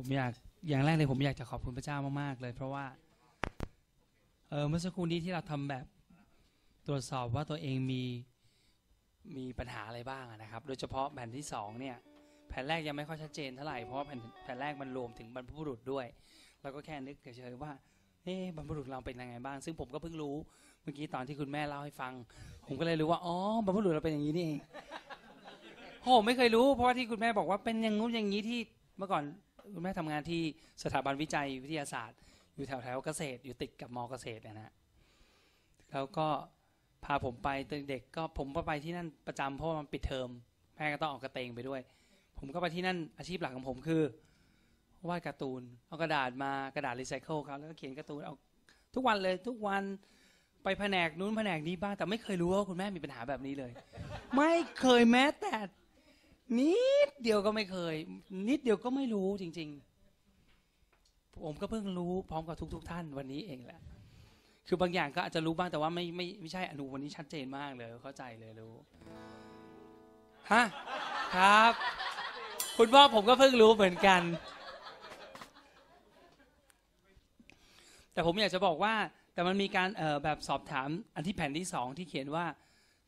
ผมอยากอย่างแรกเลยผมอยากจะขอบคุณพระเจ้ามากๆเลย เพราะว่าเออเมื่อสักครู่นี้ที่เราทำแบบตรวจสอบว่าตัวเองมีมีปัญหาอะไรบ้างนะครับ โดยเฉพาะแผ่นที่สองเนี่ยแผ่นแรกยังไม่ค่อยชัดเจนเท่าไหร่เพราะแผ่นแผ่นแรกมันรวมถึงบรรพบุรุษด้วยเราก็แค่นึกเฉยๆว่าเอ๊บรรพบุรุษเราเป็นยังไงบ้าง ซึ่งผมก็เพิ่งรู้เมื่อกี้ตอนที่คุณแม่เล่าให้ฟัง ผมก็เลยรู้ว่าอ๋อบรรพบุรุษเราเป็นอย่างนี้นี่เองโอ้ไม่เคยรู้เพราะว่าที่คุณแม่บอกว่าเป็นอย่างงู้นอย่างนี้ที่เมื่อก่อน คุณแม่ทำงานที่สถาบันวิจัยวิทยาศาสตร์ อยู่แถวแถวเกษตร อยู่ติดกับมอเกษตรนะฮะแล้วก็พาผมไปตอนเด็กก็ผมก็ไปที่นั่นประจำเพราะว่ามันปิดเทอมแม่ก็ต้องออกกระเตงไปด้วย ผมก็ไปที่นั่นอาชีพหลักของผมคือวาดการ์ตูนเอากระดาษมากระดาษรีไซเคิลครับแล้วก็เขียนการ์ตูนเอาทุกวันเลยทุกวันไปแผนกนู้นแผนกนี้บ้างแต่ไม่เคยรู้ว่าคุณแม่มีปัญหาแบบนี้เลย ไม่เคยแม้แต่ นิดเดียวก็ไม่เคย นิดเดียวก็ไม่รู้จริง ๆ ผมก็เพิ่งรู้พร้อมกับทุกๆท่านวันนี้เองแหละ คือบางอย่างก็อาจจะรู้บ้างแต่ว่าไม่ไม่ไม่ใช่อนุวันนี้ชัดเจนมากเลย เข้าใจเลยรู้ฮะครับ คุณพ่อผมก็เพิ่งรู้เหมือนกัน แต่ผมอยากจะบอกว่า แต่มันมีการแบบสอบถามอันที่แผ่นที่สองที่เขียนว่า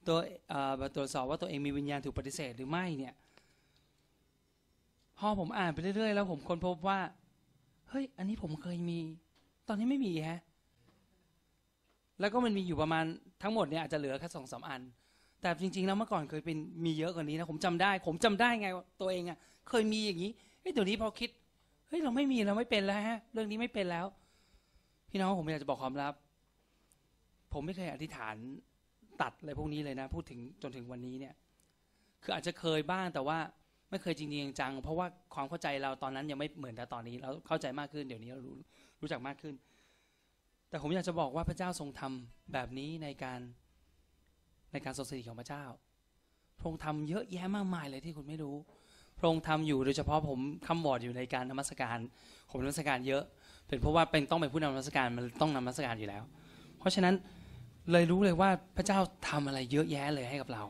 ตัวตรวจสอบว่าตัวเองมีวิญญาณถูกปฏิเสธหรือไม่เนี่ย พอผมอ่านไปเรื่อยๆ แล้วผมค้นพบว่า เฮ้ย อันนี้ผมเคยมี ตอนนี้ไม่มีฮะ แล้วก็มันมีอยู่ประมาณทั้งหมดเนี่ยอาจจะเหลือแค่สองสามอัน แต่จริงๆแล้วเมื่อก่อนเคยเป็นมีเยอะกว่านี้นะ ผมจำได้ ผมจำได้ไงตัวเองอะ เคยมีอย่างนี้เฮ้ยเดี๋ยวนี้พอคิด เฮ้ย เราไม่มีเราไม่เป็นแล้วฮะ เรื่องนี้ไม่เป็นแล้ว พี่น้องผมอยากจะบอกความลับ ผมไม่เคยอธิษฐานตัดอะไรพวกนี้เลยนะ พูดถึงจนถึงวันนี้เนี่ย คืออาจจะเคยบ้างแต่ว่า ไม่เคยจริงๆจังเพราะว่าความเข้าใจเราตอนนั้นยังไม่เหมือนแต่ตอนนี้เราเข้าใจมากขึ้นเดี๋ยวนี้เรารู้รู้จักมากขึ้น แต่ผมอยากจะบอกว่าพระเจ้าทรงทำแบบนี้ในการในการทรงสถิตของพระเจ้า พระองค์ทำเยอะแยะมากมายเลยที่คุณไม่รู้ พระองค์ทำอยู่โดยเฉพาะผมคำวอดอยู่ในการนมัสการผมนมัสการเยอะ เป็นเพราะว่าเป็นต้องเป็นผู้นำนมัสการมันต้องนมัสการอยู่แล้ว เพราะฉะนั้นเลยรู้เลยว่าพระเจ้าทำอะไรเยอะแยะเลยให้กับเรา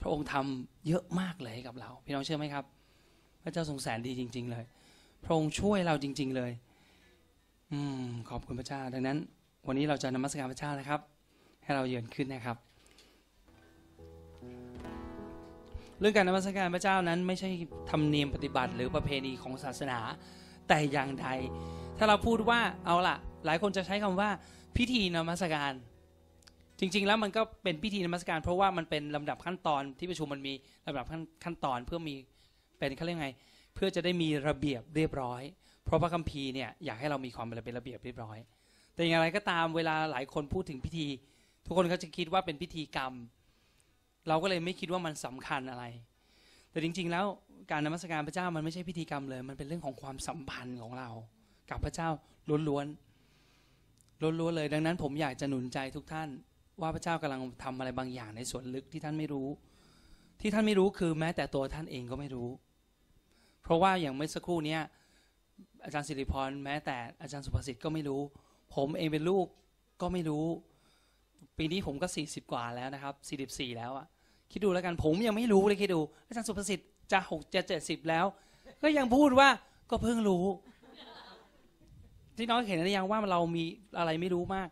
พระองค์ทำเยอะมากเลยกับเรา พี่น้องเชื่อไหมครับ พระเจ้าทรงแสนดีจริง ๆ เลย พระองค์ช่วยเราจริง ๆ เลย อืมขอบคุณพระเจ้า ดังนั้น วันนี้เราจะนมัสการพระเจ้านะครับ ให้เราเยือนขึ้นนะครับ เรื่องการนมัสการพระเจ้านั้นไม่ใช่ธรรมเนียมปฏิบัติ หรือประเพณีของศาสนา แต่อย่างใด ถ้าเราพูดว่าเอาล่ะ หลายคนจะใช้คำว่าพิธีนมัสการ จริง ๆ แล้วมันก็เป็นพิธีนมัสการ เพราะว่ามันเป็นลำดับขั้นตอนที่ประชุมมันมีลำดับขั้นขั้นตอนเพื่อมีเป็นเขาเรียกไง เพื่อจะได้มีระเบียบเรียบร้อย เพราะพระคัมภีร์เนี่ยอยากให้เรามีความเป็นระเบียบเรียบร้อย แต่อย่างไรก็ตามเวลาหลายคนพูดถึงพิธี ทุกคนก็จะคิดว่าเป็นพิธีกรรม เราก็เลยไม่คิดว่ามันสำคัญอะไร แต่จริง ๆ แล้วการนมัสการพระเจ้ามันไม่ใช่พิธีกรรมเลย มันเป็นเรื่องของความสัมพันธ์ของเรา กับพระเจ้าล้วนๆล้วนๆเลย ดังนั้นผมอยากจะหนุนใจทุกท่าน ว่าพระเจ้ากำลังทำอะไรบางอย่างในส่วนลึกที่ท่านไม่รู้ ที่ท่านไม่รู้คือแม้แต่ตัวท่านเองก็ไม่รู้ เพราะว่าอย่างเมื่อสักครู่เนี้ยอาจารย์สิริพรแม้แต่อาจารย์สุภสิทธิ์ก็ไม่รู้ ผมเองเป็นลูกก็ไม่รู้ ปีนี้ผมก็สี่สิบกว่าแล้วนะครับสี่สิบสี่แล้วอะคิดดูแล้วกันผมยังไม่รู้เลยคิดดูอาจารย์สุภสิทธิ์จะหกจะเจ็ดสิบแล้ว ก็ยังพูดว่าก็เพิ่งรู้ ที่น้องเห็นหรือยังว่าเรามีอะไรไม่รู้มาก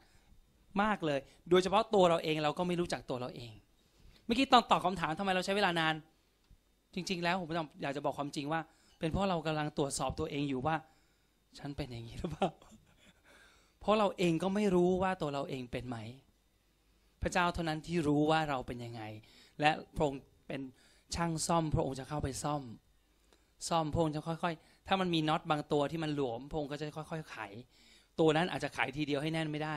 มากเลย โดยเฉพาะตัวเราเองเราก็ไม่รู้จักตัวเราเอง เมื่อกี้ตอนตอบคำถามทำไมเราใช้เวลานาน จริง ๆ แล้วผมอยากจะบอกความจริงว่า เป็นเพราะเรากำลังตรวจสอบตัวเองอยู่ว่า ฉันเป็นอย่างนี้หรือเปล่า เพราะเราเองก็ไม่รู้ว่าตัวเราเองเป็นไหม พระเจ้าเท่านั้นที่รู้ว่าเราเป็นยังไง และพระองค์เป็นช่างซ่อม พระองค์จะเข้าไปซ่อม ซ่อมพระองค์จะค่อย ๆ ถ้ามันมีน็อตบางตัวที่มันหลวมพระองค์ก็จะค่อย ๆ ไข ตัวนั้นอาจจะไขทีเดียวให้แน่นไม่ได้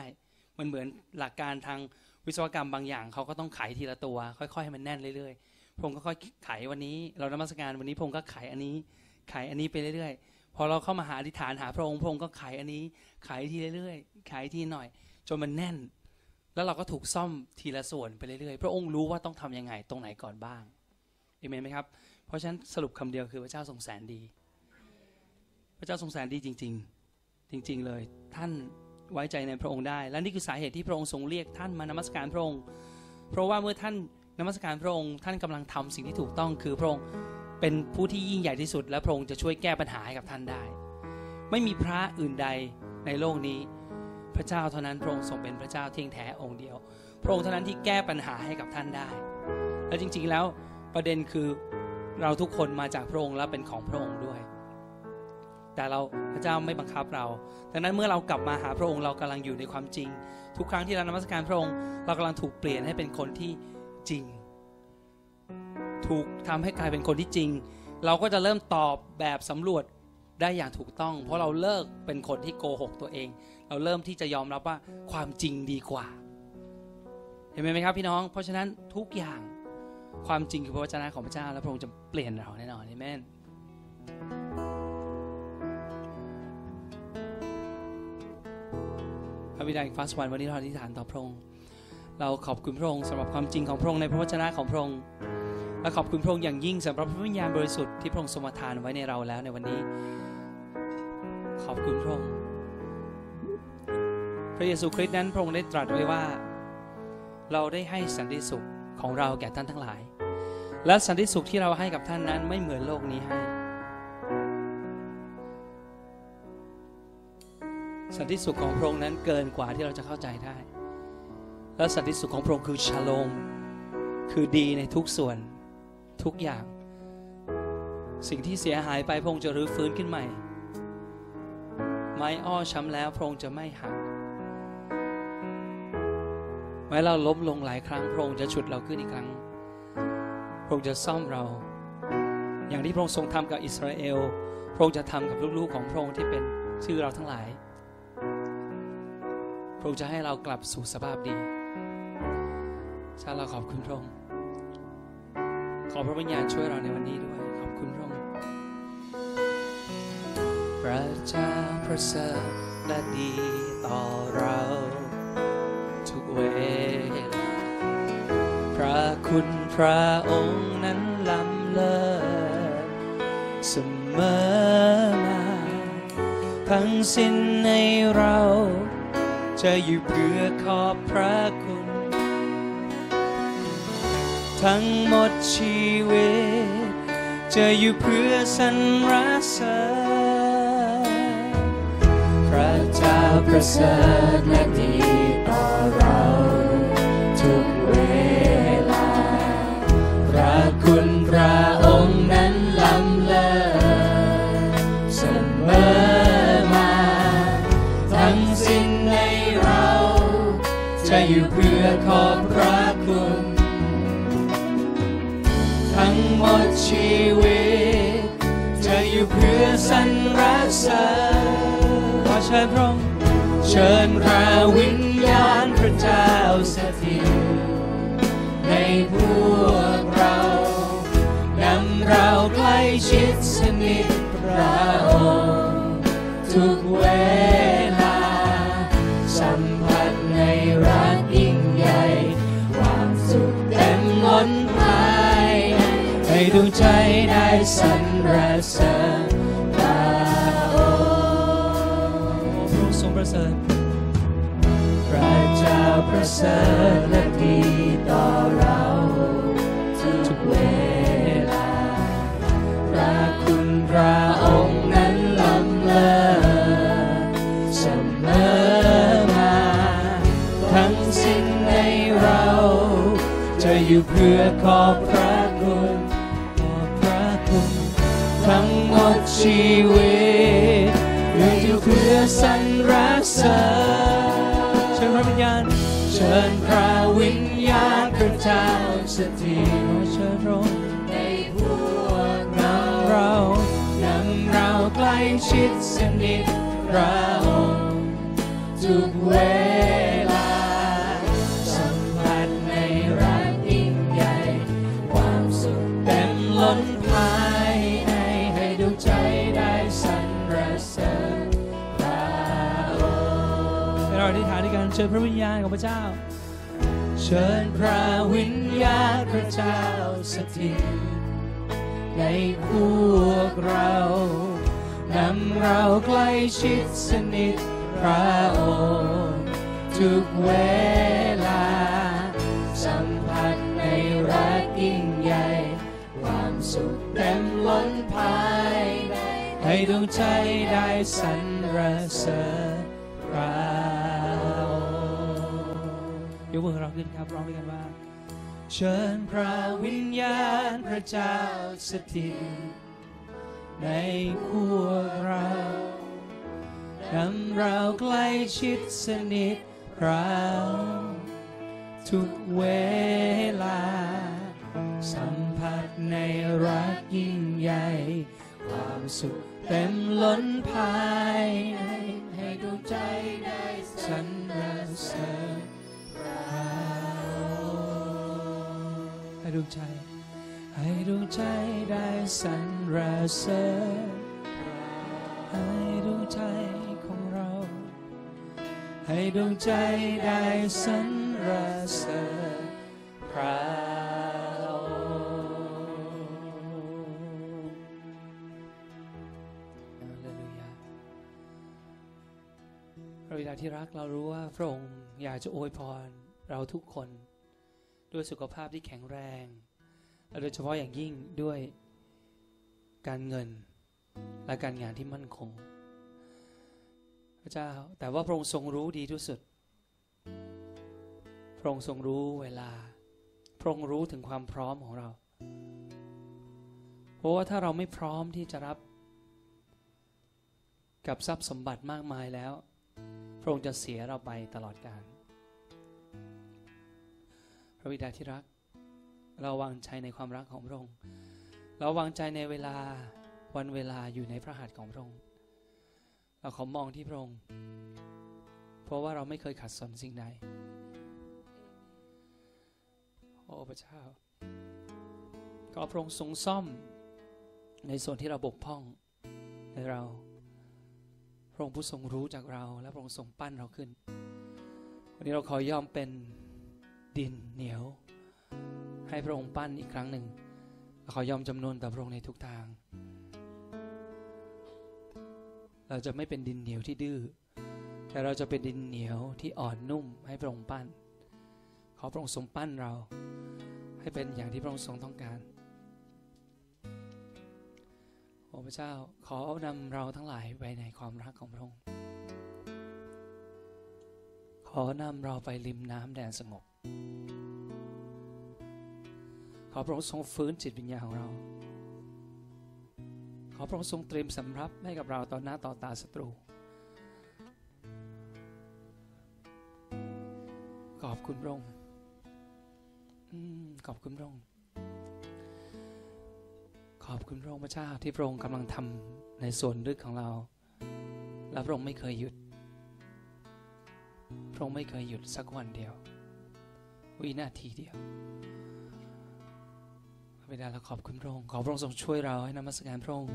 มันเหมือนหลักการทางวิศวกรรมบางอย่างเขาก็ต้องไขทีละตัว ค่อยๆให้มันแน่นเรื่อยๆพระองค์ก็ค่อยไขวันนี้ เรานมัสการวันนี้พระองค์ก็ไขอันนี้ไขอันนี้ไปเรื่อยๆ พอเราเข้ามาหาอธิษฐานหาพระองค์พระองค์ก็ไขอันนี้ไขทีเรื่อยๆไขทีหน่อย จนมันแน่น แล้วเราก็ถูกซ่อมทีละส่วนไปเรื่อยๆ พระองค์รู้ว่าต้องทำยังไงตรงไหนก่อนบ้างเอเมนไหมครับเพราะฉะนั้นสรุปคำเดียวคือพระเจ้าทรงแสนดี พระเจ้าทรงแสนดีจริง ๆ จริง ๆ เลยท่าน ไว้ใจในพระองค์ได้ และนี่คือสาเหตุที่พระองค์ทรงเรียกท่านมานมัสการพระองค์ เพราะว่าเมื่อท่านนมัสการพระองค์ท่านกำลังทำสิ่งที่ถูกต้องคือพระองค์เป็นผู้ที่ยิ่งใหญ่ที่สุด และพระองค์จะช่วยแก้ปัญหาให้กับท่านได้ ไม่มีพระอื่นใดในโลกนี้ พระเจ้าเท่านั้นพระองค์ทรงเป็นพระเจ้าเที่ยงแท้องค์เดียว พระองค์เท่านั้นที่แก้ปัญหาให้กับท่านได้ และจริงๆแล้วประเด็นคือเราทุกคนมาจากพระองค์และเป็นของพระองค์ด้วย แต่เราพระเจ้าไม่บังคับเรา ดังนั้นเมื่อเรากลับมาหาพระองค์เรากำลังอยู่ในความจริง ทุกครั้งที่เรานมัสการพระองค์เรากำลังถูกเปลี่ยนให้เป็นคนที่จริง ถูกทำให้กลายเป็นคนที่จริง เราก็จะเริ่มตอบแบบสำรวจได้อย่างถูกต้อง เพราะเราเลิกเป็นคนที่โกหกตัวเอง เราเริ่มที่จะยอมรับว่าความจริงดีกว่า เห็นไหมครับพี่น้อง เพราะฉะนั้นทุกอย่างความจริงคือพระวจนะของพระเจ้า และพระองค์จะเปลี่ยนเราแน่นอนเอเมน ระบิดาแห่งฟ้าสวรรค์วันนี้เราอธิษฐานต่อพระองค์เราขอบคุณพระองค์สำหรับความจริงของพระองค์ในพระวจนะของพระองค์และขอบคุณพระองค์อย่างยิ่งสำหรับพระวิญญาณบริสุทธิ์ที่พระองค์ทรงประทานไว้ในเราแล้วในวันนี้ ขอบคุณพระองค์พระเยซูคริสต์นั้นพระองค์ได้ตรัสไว้ว่า เราได้ให้สันติสุขของเราแก่ท่านทั้งหลาย และสันติสุขที่เราให้กับท่านนั้นไม่เหมือนโลกนี้ให้ สันติสุขของพระองค์นั้นเกินกว่าที่เราจะเข้าใจได้ และสันติสุขของพระองค์คือชาโลมคือดีในทุกส่วนทุกอย่าง สิ่งที่เสียหายไปพระองค์จะรื้อฟื้นขึ้นใหม่ ไม้อ้อช้ำแล้วพระองค์จะไม่หักแม้เราล้มลงหลายครั้งพระองค์จะฉุดเราขึ้นอีกครั้ง พระองค์จะซ่อมเรา อย่างที่พระองค์ทรงทำกับอิสราเอล พระองค์จะทำกับลูกๆของพระองค์ที่เป็นชื่อเราทั้งหลาย พระองค์จะให้เรากลับสู่สภาพดีชาเราขอบคุณพระองค์ขอพระวิญญาณช่วยเราในวันนี้ด้วย ขอบคุณพระองค์พระเจ้าประเสริฐและดีต่อเรา ทุกเวลาพระคุณพระองค์นั้นล้ำเลิศเสมอมา ทั้งสิ้นในเรา จะอยู่เพื่อขอบพระคุณ ทั้งหมดชีวิต จะอยู่เพื่อสรรเสริญพระเจ้าประเสริฐและดี อยู่เพื่อขอบพระคุณ ทั้งหมดชีวิตจะอยู่เพื่อสรรเสริญขอเชิญพระองค์เชิญพระวิญญาณพระเจ้าสถิตในพวกเรานำเราใกล้ชิดสนิทพระองค์ทุกเวล ดวงใจได้สรรเสริญพระองค์พระองค์ทรงประเสริฐพระเจ้าประเสริฐและดีต่อเราทุกเวลาพระคุณพระองค์นั้นล้ำเลิศเสมอมาทั้งสิ้นในเรา จะอยู่เพื่อขอบพระ ดชีวิตอยู่เพื่อสรรเสริญเชิญพระวิญญาณเชิญพระวิญญาณพระเจ้าสถิตเชิญพระองค์ในพวกเราเรานำเราใกล้ชิดสนิทพระองค์ทุกเว องค์ให้เราอธิษฐานด้วยกันเชิญพระวิญญาณของพระเจ้า เชิญพระวิญญาณพระเจ้าสถิตในพวกเรานำเราใกล้ชิดสนิทพระองค์ทุกเวลา สัมผัสในรักยิ่งใหญ่ ความสุขเต็มล้นภายในให้ดวงใจได้สรรเสริญเรา ยกมือเราขึ้นครับร้องด้วยกันว่า เชิญพระวิญญาณพระเจ้าสถิตในพวกเรานำเราใกล้ชิดสนิทเราทุกเวลา สัมผัสในรักยิ่งใหญ่ ความสุขเต็มล้นภายในให้ดวงใจได้สรรเสริญ ดวงใจ ให้ดวงใจได้สรรเสริญให้ดวงใจของเรา ให้ดวงใจได้สรรเสริญพระเลลูยาพระบิดาที่รักเรารู้ว่าพระองค์อยากจะอวยพรเราทุกคน ด้วยสุขภาพที่แข็งแรงและโดยเฉพาะอย่างยิ่งด้วยการเงินและการงานที่มั่นคง พระเจ้าแต่ว่าพระองค์ทรงรู้ดีที่สุด พระองค์ทรงรู้เวลา พระองค์รู้ถึงความพร้อมของเรา เพราะว่าถ้าเราไม่พร้อมที่จะรับ กับทรัพย์สมบัติมากมายแล้ว พระองค์จะเสียเราไปตลอดกาล พระบิดาที่รัก เราวางใจในความรักของพระองค์ เราวางใจในเวลาวันเวลาอยู่ในพระหัตถ์ของพระองค์ เราขอมองที่พระองค์ เพราะว่าเราไม่เคยขัดสนสิ่งใด โอ้พระเจ้าก็พระองค์ทรงซ่อม ในส่วนที่เราบกพร่องในเรา พระองค์ผู้ทรงรู้จากเรา และพระองค์ทรงปั้นเราขึ้น วันนี้เราขอยอมเป็น ดินเหนียว ให้พระองค์ปั้นอีกครั้งหนึ่งขอยอมจำนวนต่อพระองค์ในทุกทาง เราจะไม่เป็นดินเหนียวที่ดื้อแต่เราจะเป็นดินเหนียวที่อ่อนนุ่มให้พระองค์ปั้น ขอพระองค์ทรงปั้นเรา ให้เป็นอย่างที่พระองค์ทรงต้องการโอ้พระเจ้าขอนำเราทั้งหลายไปในความรักของพระองค์ ขอนำเราไปริมน้ำแดนสงบ ขอพระองค์ทรงฟื้นจิตวิญญาณของเรา ขอพระองค์ทรงเตรียมสำรับให้กับเราต่อหน้าต่อตาศัตรู ขอบคุณพระองค์ขอบคุณพระองค์ ขอบคุณพระองค์พระเจ้าที่พระองค์กำลังทำในส่วนลึกของเรา และพระองค์ไม่เคยหยุด พระองค์ไม่เคยหยุดสักวันเดียว วินาทีเดียวพระบิดาเราขอบคุณพระองค์ขอพระองค์ทรงช่วยเราให้นมัสการพระองค์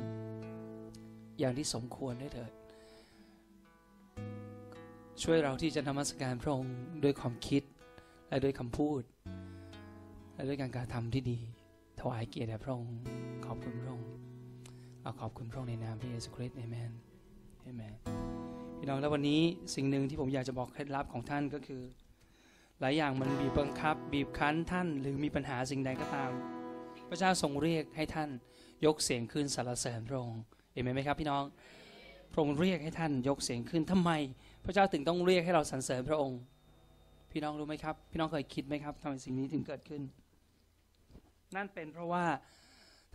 อย่างที่สมควรได้เถิด ช่วยเราที่จะนมัสการพระองค์ด้วยความคิดและด้วยคำพูด และด้วยการกระทำที่ดีถวายเกียรติแด่พระองค์ขอบคุณพระองค์เราขอบคุณพระองค์ในนามพระเยซูคริสต์เอเมนเอเมนพี่น้องแล้ววันนี้สิ่งหนึ่งที่ผมอยากจะบอกเคล็ดลับของท่านก็คือ หลายอย่างมันบีบบังคับ บีบคั้นท่านหรือมีปัญหาสิ่งใดก็ตาม พระเจ้าทรงเรียกให้ท่านยกเสียงขึ้นสรรเสริญพระองค์เห็นไหมครับพี่น้องพระองค์เรียกให้ท่านยกเสียงขึ้นทำไม พระเจ้าถึงต้องเรียกให้เราสรรเสริญพระองค์ พี่น้องรู้ไหมครับ พี่น้องเคยคิดไหมครับทำไมสิ่งนี้ถึงเกิดขึ้น นั่นเป็นเพราะว่า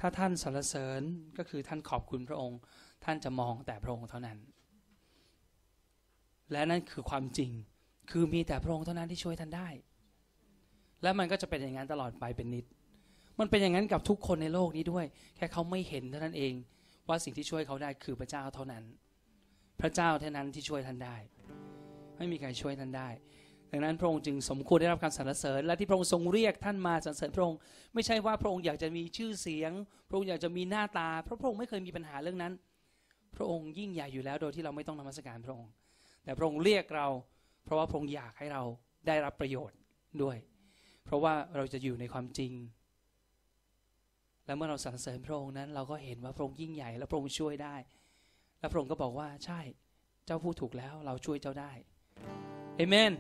ถ้าท่านสรรเสริญก็คือท่านขอบคุณพระองค์ ท่านจะมองแต่พระองค์เท่านั้น และนั่นคือความจริง คือมีแต่พระองค์เท่านั้นที่ช่วยท่านได้ และมันก็จะเป็นอย่างนั้นตลอดไปเป็นนิด มันเป็นอย่างนั้นกับทุกคนในโลกนี้ด้วย แค่เขาไม่เห็นเท่านั้นเอง ว่าสิ่งที่ช่วยเขาได้คือพระเจ้าเท่านั้น พระเจ้าเท่านั้นที่ช่วยท่านได้ ไม่มีใครช่วยท่านได้ ดังนั้นพระองค์จึงสมควรได้รับการสรรเสริญ และที่พระองค์ทรงเรียกท่านมาสรรเสริญพระองค์ไม่ใช่ว่าพระองค์อยากจะมีชื่อเสียง พระองค์อยากจะมีหน้าตา เพราะพระองค์ไม่เคยมีปัญหาเรื่องนั้น พระองค์ยิ่งใหญ่อยู่แล้วโดยที่เราไม่ต้องนมัสการพระองค์ แต่พระองค์เรียกเรา ราะว่าพระองค์อยากให้เราได้รับประโยชน์ด้วย เพราะว่าเราจะอยู่ในความจริง และเมื่อเราสรรเสริญพระองค์นั้น เราก็เห็นว่าพระองค์ยิ่งใหญ่และพระองค์ช่วยได้ และพระองค์ก็บอกว่าใช่เจ้าพูดถูกแล้วเราช่วยเจ้าได้เอเมน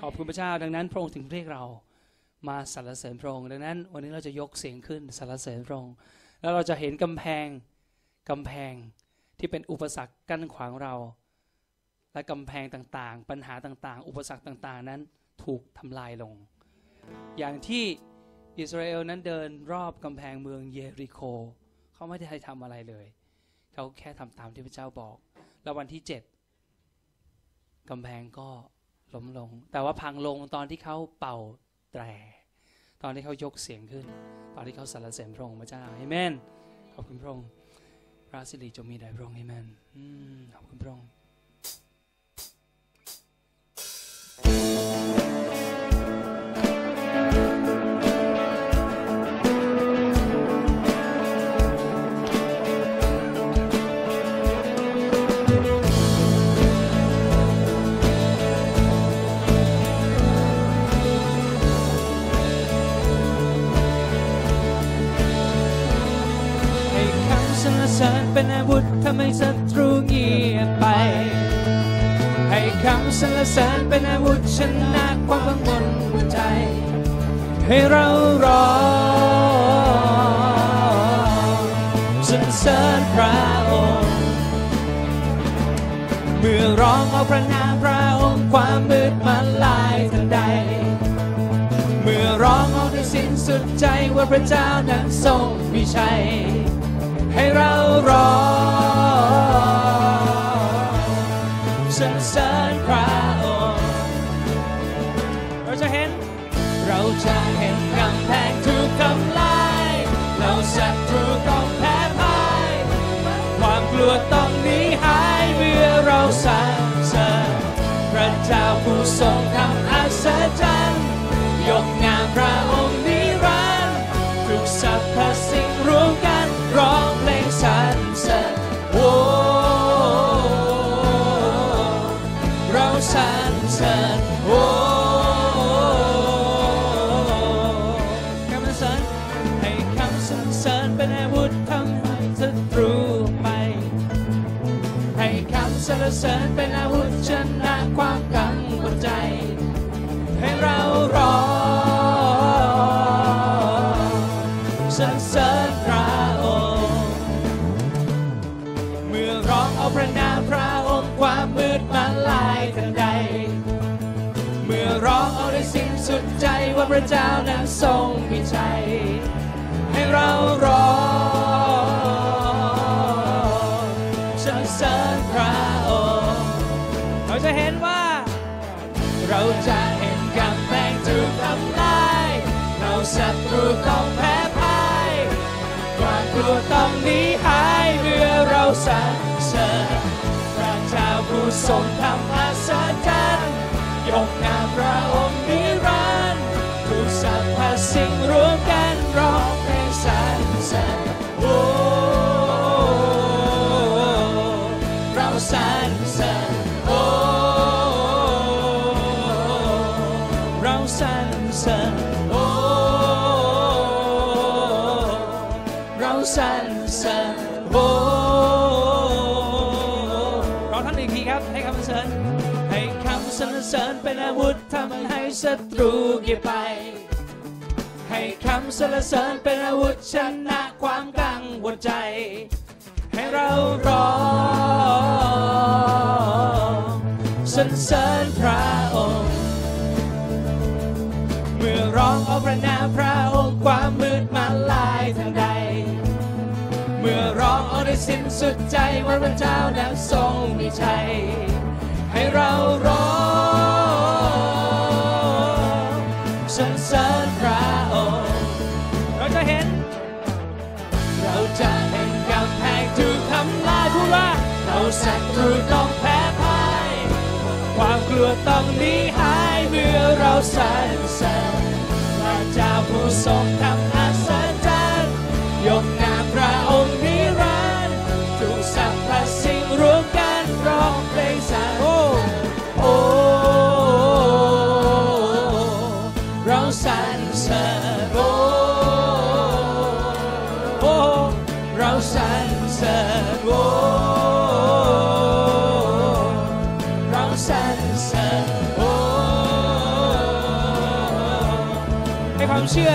ขอบคุณพระเจ้าดังนั้น พระองค์ถึงเรียกเรามาสรรเสริญพระองค์ดังนั้น วันนี้เราจะยกเสียงขึ้นสรรเสริญพระองค์แล้วเราจะเห็นกำแพงกำแพงที่เป็นอุปสรรคกั้นขวางเรา และกำแพงต่างๆ ปัญหาต่างๆ อุปสรรคต่างๆ นั้นถูกทำลายลง อย่างที่อิสราเอลนั้นเดินรอบกำแพงเมืองเยริโค เขาไม่ได้ทำอะไรเลย เขาแค่ทำตามที่พระเจ้าบอก แล้ววันที่เจ็ดกำแพงก็ล้มลง แต่ว่าพังลงตอนที่เขาเป่าแตร ตอนที่เขายกเสียงขึ้น ตอนที่เขาสรรเสริญพระองค์พระเจ้าเอเมน ขอบคุณพระองค์พระสิริจงมีแด่พระองค์เอเมนขอบคุณพระองค์ ให้ สรรเสริญเป็นอาวุธชนะความกังวลหัวใจ ให้เราร้องสรรเสริญพระองค์เมื่อร้องเอาพระนามพระองค์ความมืดมันลายทันใด เมื่อร้องเอาด้วยสิ้นสุดใจว่าพระเจ้านั้นทรงมีชัย ให้เราร้อง จ้ ว่าพระเจ้านั้นทรงมีชัยให้เราร้องสรรเสริญพระองค์เราจะเห็นว่า เราจะเห็นกำแพงถูกทำลาย เราศัตรูต้องแพ้พ่ายความกลัวต้องหนีหายเมื่อเราสรรเสริญพระเจ้าผู้ทรงทำ รรเสริญโอ้ร้องท่านอีกทีครับให้คำสรรเสริญให้คำสรรเสริญเป็นอาวุธทำให้ศัตรูเกียไป ให้คำสรรเสริญเป็นอาวุธชนะความกังวลใจ ให้เราร้องสรรเสริญพระองค์เมื่อร้องเอาพระนามพระองค์ความมืดมันลา สิ้นสุดใจว่าพระเจ้านั้นทรงมีชัยให้เราร้องสรรเสริญพระองค์เราจะเห็น เราจะเห็นกำแพงถูกทำลายพูดว่าเราศัตรูต้องแพ้พ่ายความกลัวต้องหนีหายเมื่อเราสรรเสริญพระเจ้าผู้ทรงทำ ความเชื่อ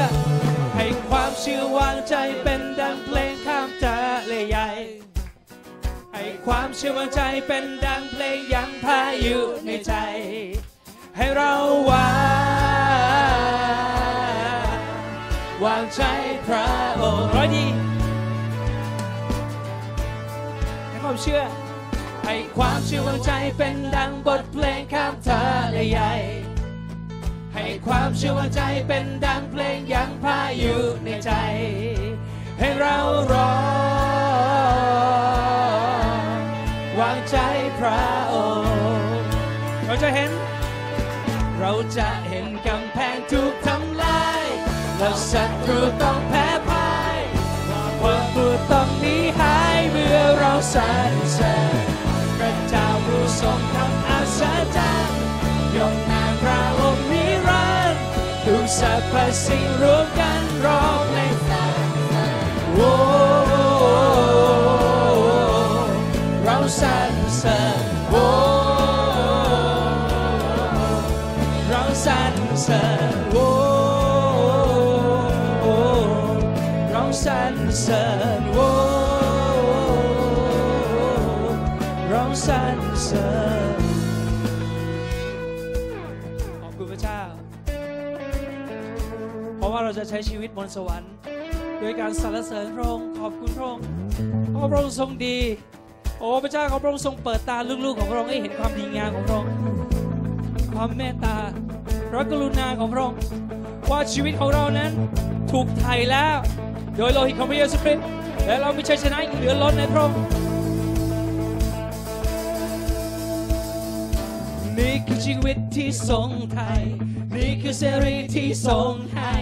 ให้ความเชื่อวางใจเป็นดังเพลงข้ามทะเลใหญ่ ให้ความเชื่อวางใจเป็นดังเพลงยังพายุในใจ ให้เราวางวางใจพระองค์ร้อยดีให้ความเชื่อให้ความเชื่อวางใจเป็นดังบทเพลงข้ามทะเลใหญ่ ให้ความเชื่อวาใจเป็นดังเพลงยังพายุในใจ ให้เรารอวางใจพระองค์เราจะเห็น เราจะเห็นกำแพงถูกทำลายแล้วศัตรูต้องแพ้พ่ายความกลัวต้องหนีหายเมื่อเราสรรเสริญพระเจ้าผู้ทรงทำอัศจรรย์ สรรพสิ่งรวมกันร้องเพลงโอ้เราสรรเสริญโอ้เราสรรเสริญโอ้เราสรรเสริญ จะใช้ชีวิตบนสวรรค์โดยการสรรเสริญพระองค์ขอบคุณพระองค์เพราะพระองค์ทรงดี โอ้พระเจ้าของพระองค์ทรงเปิดตาลูกๆของพระองค์ให้เห็นความดีงามของพระองค์ความเมตตาพระกรุณาของพระองค์ว่าชีวิตของเรานั้นถูกไถ่แล้ว โดยโลหิตของพระเยซูคริสต์และเรามีชัยชนะเหลือล้นในพระองค์นี่คือชีวิตที่ทรงไทย นี่คือเสรีที่ทรงให้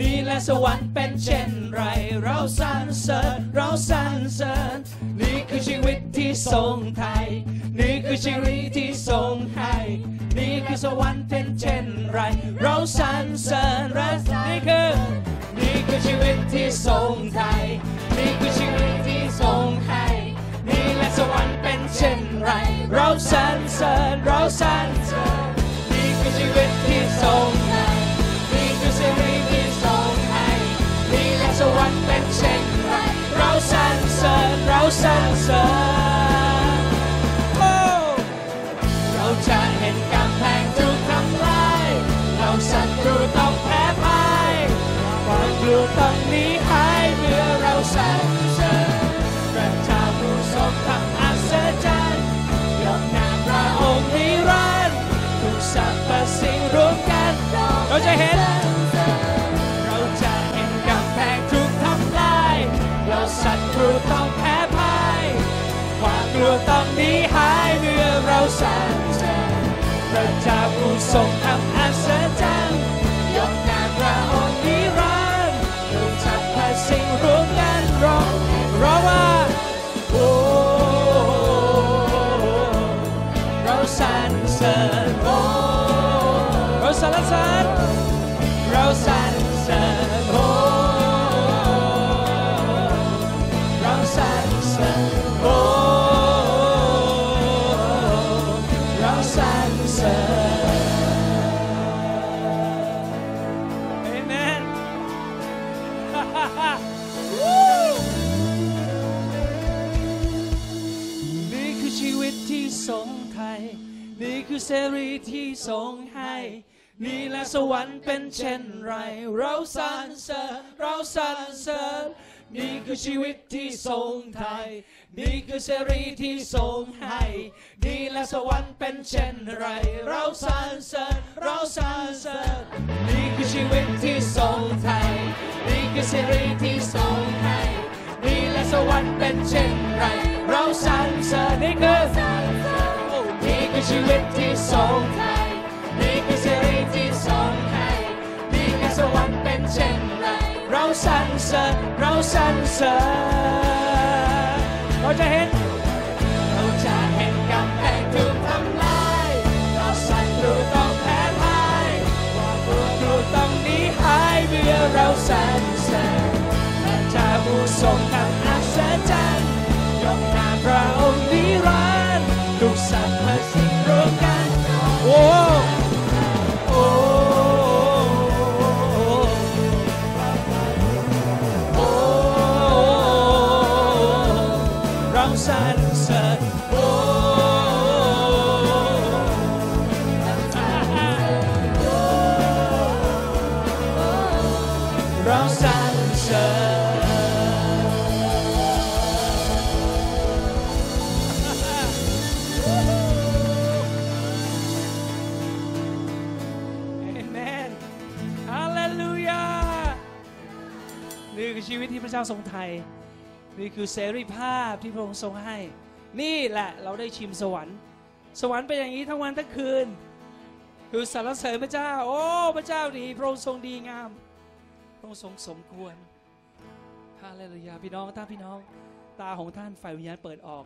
นี่และสวรรค์เป็นเช่นไร เราสรรเสริญเราสรรเสริญนี่คือชีวิตที่ทรงไทย นี่คือชีวิตที่ทรงให้ นี่คือสวรรค์เป็นเช่นไร เราสรรเสริญและนี่คือนี่คือชีวิตที่ทรงไทย นี่คือชีวิตที่ทรงให้ นี่และสวรรค์เป็นเช่นไร เราสรรเสริญเราสรรเสริญ คือชีวิตที่ทรงให้นี่คือสิริที่ทรงให้นี่และสวรรค์เป็นเช่นไรเราสรรเสริญเราสรรเสริญ มื่อเราสรรเสริญพระเจ้าผู้ทรงทำอัศจรรย์ เสรีที่ทรงให้นี่และสวรรค์เป็นเช่นไร เราสรรเสริญเราสรรเสริญนี่คือชีวิตที่ทรงไทย นี่คือเสรีที่ทรงให้นี่และสวรรค์เป็นเช่นไร เราสรรเสริญเราสรรเสริญนี่คือชีวิตที่ทรงไทย นี่คือเสรีที่ทรงให้นี่และสวรรค์เป็นเช่นไร เราสรรเสริญนี่คือ คือชีวิตที่ทรงไทยนี่คือเสรีที่ทรงให้นี่และสวรรค์เป็นเช่นไรเราสรรเสริญเราสรรเสริญเราจะเห็น เราจะเห็นกำแพงถูกทำลายเราศัตรูต้องแพ้พ่ายความกลัวกลัวต้องหนีหายเมื่อเราสรรเสริญพระเจ้าผู้ทรง นี่คือเสรีภาพที่พระองค์ทรงให้ นี่แหละเราได้ชิมสวรรค์ สวรรค์เป็นอย่างนี้ทั้งวันทั้งคืน คือสรรเสริญพระเจ้า โอ้พระเจ้าดี พระองค์ทรงดีงาม พระองค์ทรงสมควรฮาเลลูยาพี่น้องถ้านพี่น้อง ตาของท่านฝ่ายวิญญาณเปิดออก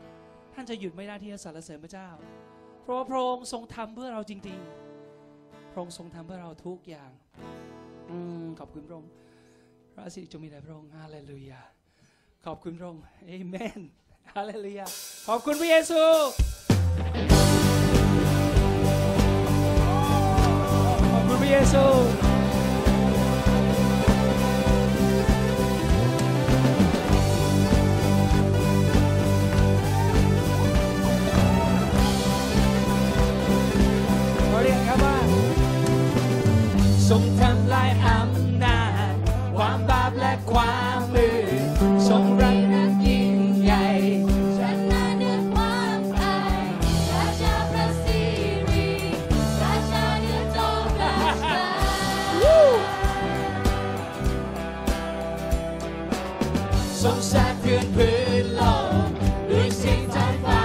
ท่านจะหยุดไม่ได้ที่จะสรรเสริญพระเจ้า เพราะพระองค์ทรงทำเพื่อเราจริง ๆ พระองค์ทรงทำเพื่อเราทุกอย่าง อืมขอบคุณพระองค์พระสิริจงมีแด่พระองค์ฮาเลลูยา ขอบคุณพระองค์เอเมนฮาเลลูยาขอบคุณพระเยซูขอบคุณพระเยซู สงสารเพื่อนพื้นโลกด้วยสิ่งทางฟ้า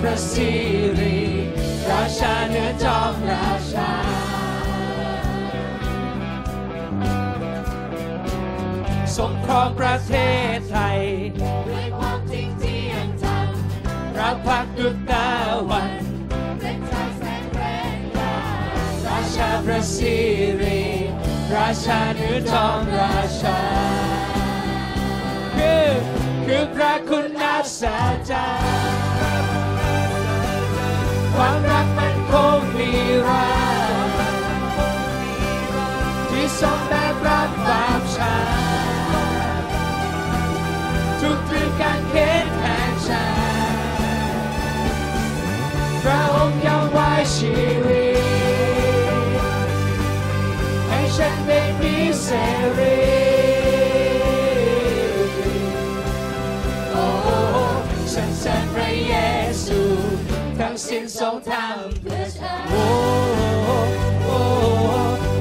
พระสิริราชาเนื้อจอมราชาสงครองประเทศไทย ด้วยความจริงเที่ยงธรรมรักพักดุจตะวันเป็นชายแสนแรงกล้าราชาพระสิริราชาเนื้อจอมราชา คือคือพระคุณอัศจรร ความรักมันคงนิรันดร์ที่ทรงแบกรับบาปฉันทุกตรึงการเข็นแทนฉันพระองค์ยังไว้ชีวิตให้ฉันได้มีเสรี ทั้งสิ้นทรงเพื่อฉันโอ้โอ้โอ้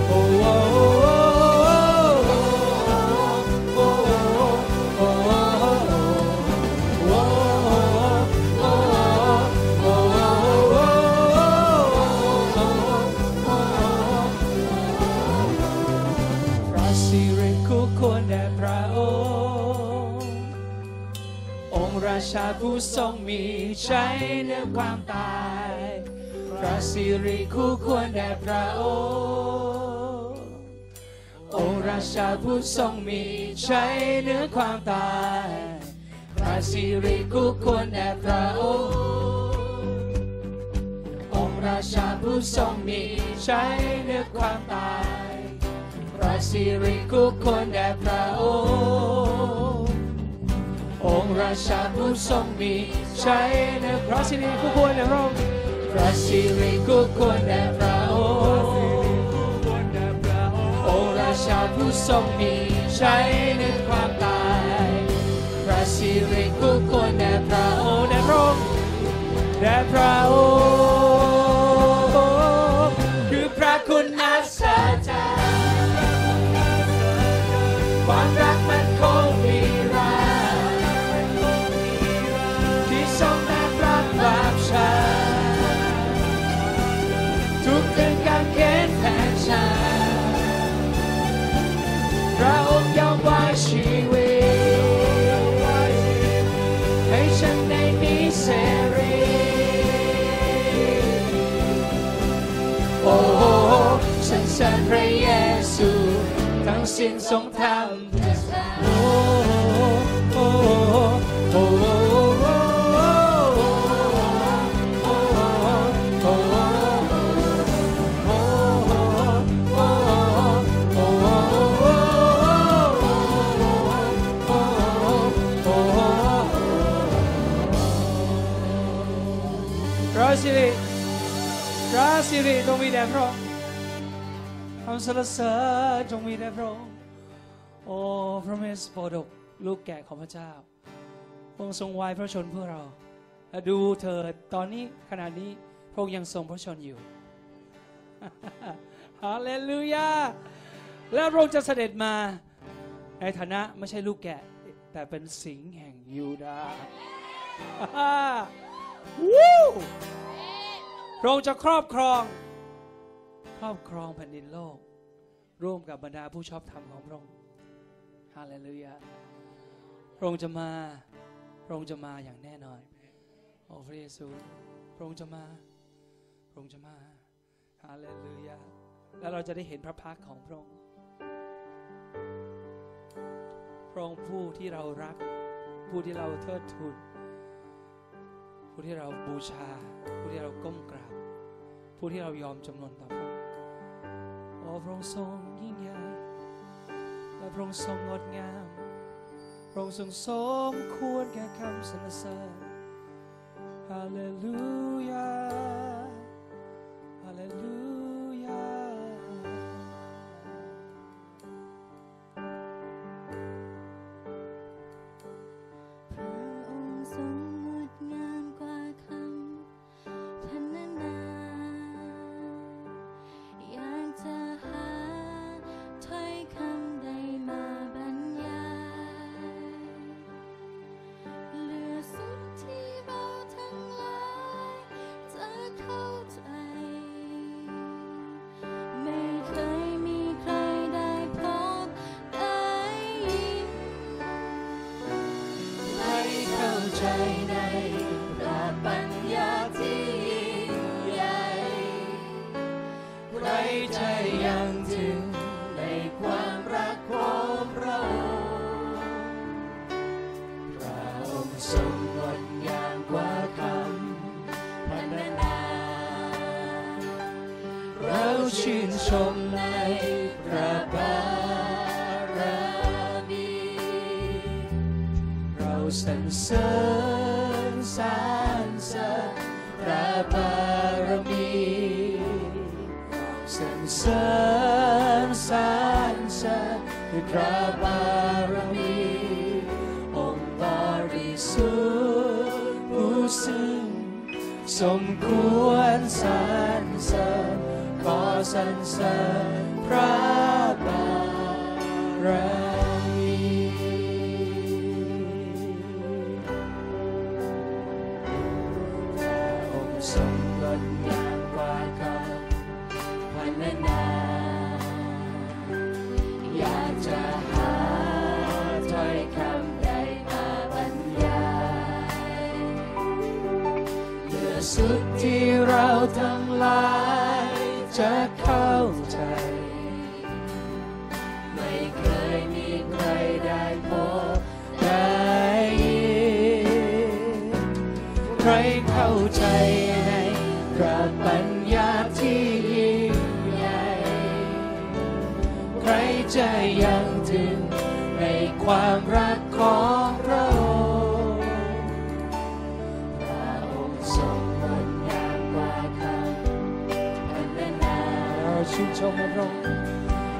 โอ้โอ้โอ้พระสิริคู่ควรแด่พระองค์องค์ราชาผู้ทรงมีชัยเหนือความ สิริคู่ควรแด่พระองค์องค์ราชาผู้ทรงมีชัยเหนือความตาย พระสิริคู่ควรแด่พระองค์องค์ราชาผู้ทรงมีชัยเหนือความตาย พระสิริคู่ควรแด่พระองค์องค์ราชาผู้ทรงมีชัยเหนือพระสิริคู่ควรแด่พระองค์ พระสิริคู่ควรแด่พระองค์องค์ราชาผู้ทรงมีชัยเหนือความตาย พระสิริคู่ควรแด่พระองค์แด่พระองค์แด่พระองค์ ยอมวางชีวิตให้ฉันได้มีเสรีโอ้ฉันเชิญพระเยซูทั้งสิ้นทรงทำ สิริจงมีแด่พระองค์คำสรรเสริญจงมีแด่พระองค์โอ้พระเมสโปรดกลูกแกะของพระเจ้าพระองค์ทรงไว้พระชนเพื่อเราและดูเถิดตอนนี้ขณะนี้พระองค์ยังทรงพระชนอยู่ฮาเลลูยาและพระองค์จะเสด็จมาในฐานะไม่ใช่ลูกแกะ แต่เป็นสิงห์แห่งยูดาห์วู้ พระองค์จะครอบครอง ครอบครองแผ่นดินโลก ร่วมกับบรรดาผู้ชอบธรรมของพระองค์ฮาเลลูยาพระองค์จะมาพระองค์จะมาอย่างแน่นอนโอ้พระเยซูพระองค์จะมาพระองค์จะมาฮาเลลูยาแล้วเราจะได้เห็นพระพักของพระองค์พระองค์ผู้ที่เรารัก ผู้ที่เราเทิดทูน ผู้ที่เราบูชา ผู้ที่เราก้มกราบ ผู้ที่เรายอมจำนนต่อพระองค์โอ้พระองค์ทรงยิ่งใหญ่และพระองค์ทรงงดงามพระองค์ทรงสมควรแก่คำสรรเสริญฮาเลลูยาฮาเลลู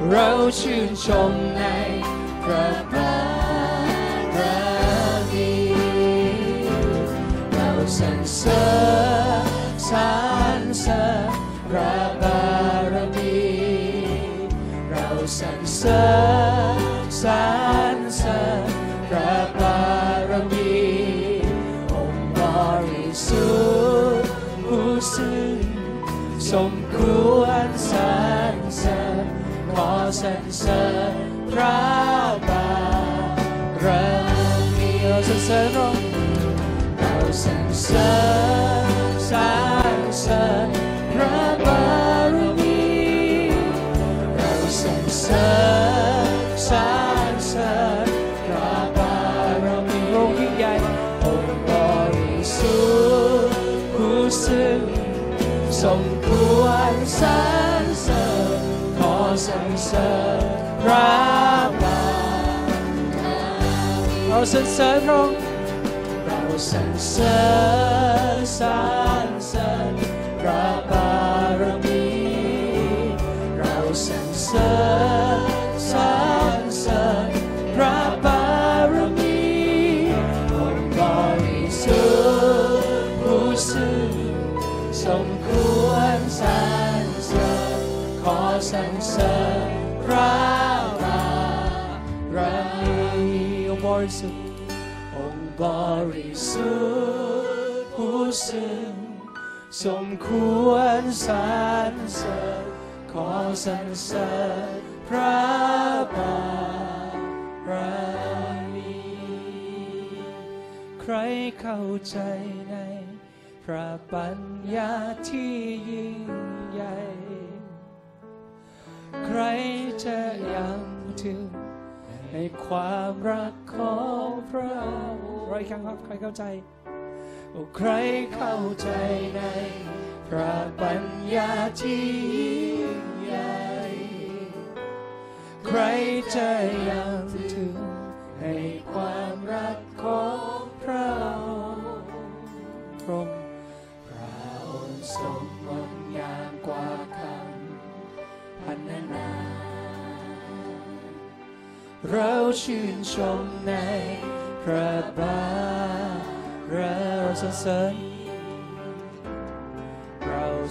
柔順從你嘅不得意，柔神色產色嘅不得意，柔神色產。 มีเราสรร ควรสรรเสริญขอสรรเสริญพระบารมีใครเข้าใจในพระปัญญาที่ยิ่งใหญ่ ใครจะยังถึงในความรักของพระองค์รอยครั้งครับใครเข้าใจโอ้ใครเข้าใจใน พระปัญญาที่ยิ่งใหญ่ ใครจะยังถึงในความรักของพระองค์พระองค์พระองค์ทรงงดงามกว่าคำพันนา เราชื่นชมในพระบารเราสรรเสริญ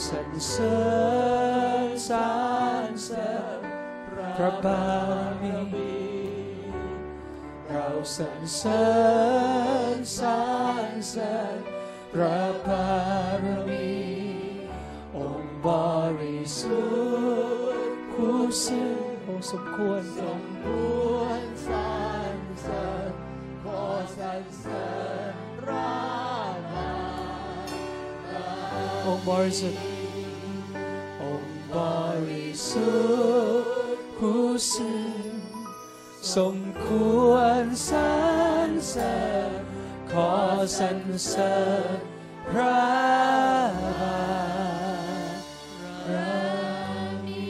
สรรเสริญสรรเสริญพระบารมีเราสรรเสริญสรรเสริญพระบารมีองค์บริสุทธิ์ผู้ซึ่งองค์สมควรสมควรสรรเสริญขอสรรเสริญ บริสุทธิ์องค์บริสุทธิ์ผู้ซึ่งสมควรสรรเสริญขอสรรเสริญพระบารมี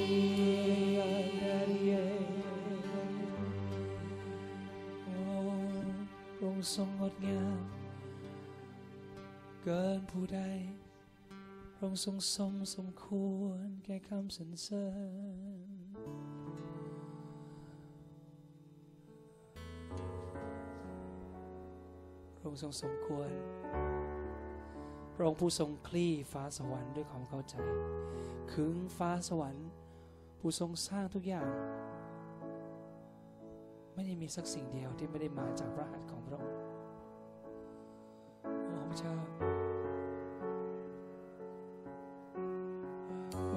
โอ้พระองค์ทรงงดงาม เกินผู้ใด พระองค์ทรงสมสมควรแก่คำสรรเสริญพระองค์ทรงสมควร พระองค์ผู้ทรงคลี่ฟ้าสวรรค์ด้วยความเข้าใจ ขึงฟ้าสวรรค์ ผู้ทรงสร้างทุกอย่าง ไม่ได้มีสักสิ่งเดียวที่ไม่ได้มาจากพระหัตถ์ของพระองค์โอ้พระเจ้า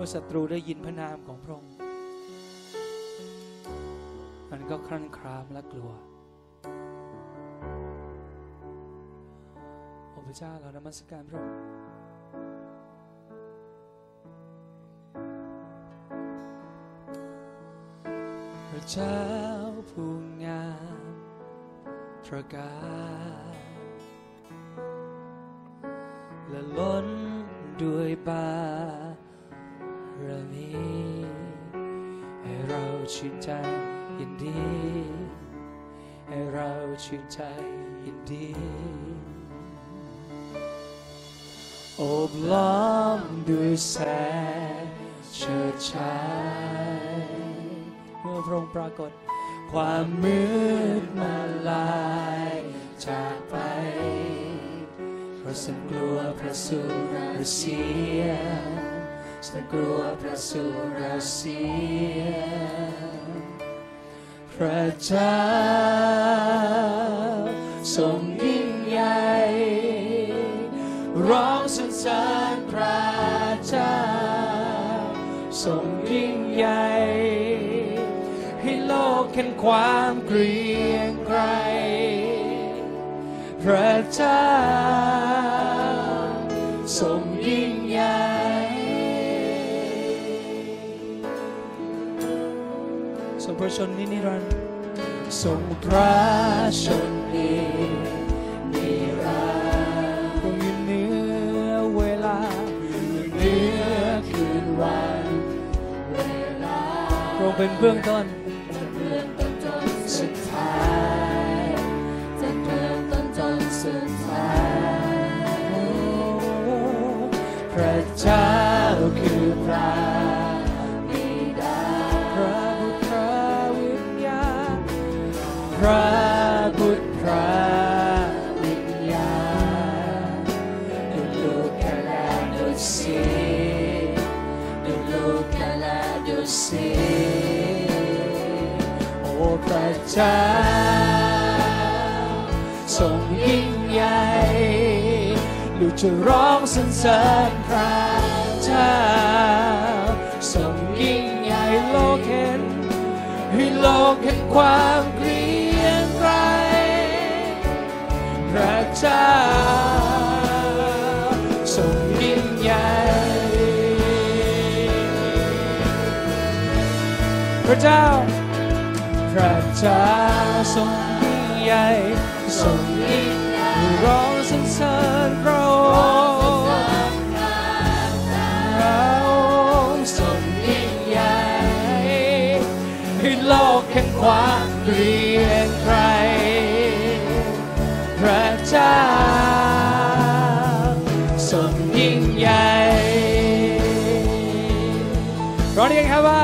มื่อศัตรูได้ยินพระนามของพระองค์มันก็ครั่นครามและกลัวโอ้พระเจ้าเรานมัสการพระองค์พระเจ้าผู้งามพระกายและล้นด้วยบา ชื่นใจยินดี ให้เราชื่นใจยินดี โอบล้อมด้วยแสงเฉิดฉายเมื่อพระองค์ปรากฏ ความมืดมาลายจากไปเพราะฉันกลัวพระสุรเสียง ฉันกลัวพระสุรเสียงพระเจ้าทรงยิ่งใหญ่ร้องสรรเสริญพระเจ้าทรงยิ่งใหญ่ให้โลกเห็นความเกรียงไกรพระเจ้า ชนนิรันดร์ทรงพระชนนิรันดร์ทรงอยู่เหนือเวลาอยู่เหนือคืนวันเวลาทรงเป็นเบื้องต้น จทรงยิ่งใหญ่ลูกจะร้องสรรเสริญพระเจ้าทรงยิ่งใหญ่โลกเห็นให้โลกเห็นความเกรียงไรพระเจ้าทรงยิ่งใหญ่พระเจ้า พระเจ้าทรงยิ่งใหญ่ทรงยิ่งใหญ่ร้องสรรเสริญพระองค์พระองค์ทรงยิ่งใหญ่ให้โลกแห่งความเกรียงไกรพระเจ้าทรงยิ่งใหญ่ร้องเรียกครับว่า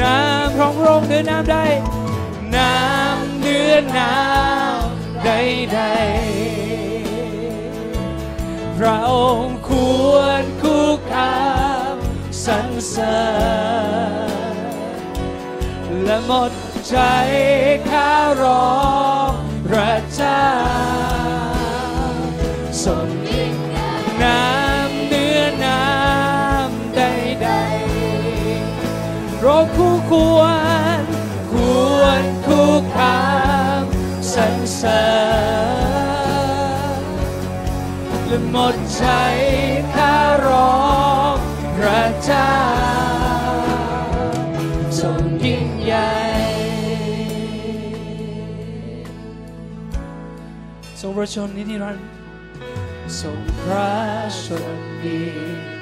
น้ำของพระองค์เหนือน้ำใด น้ำเนือน้ำใดใดๆพระองค์ควรคุกคามสรรเสริญและหมดใจข้าร้องพระเจ้าทรงยิ่งน้ำเนื้อน้ำใดใดๆเราคู่ควร และหมดใจข้ารองพระเจ้าทรงยิ่งใหญ่ทรงประชนนิรันดร์ทรงพระชนดีนิ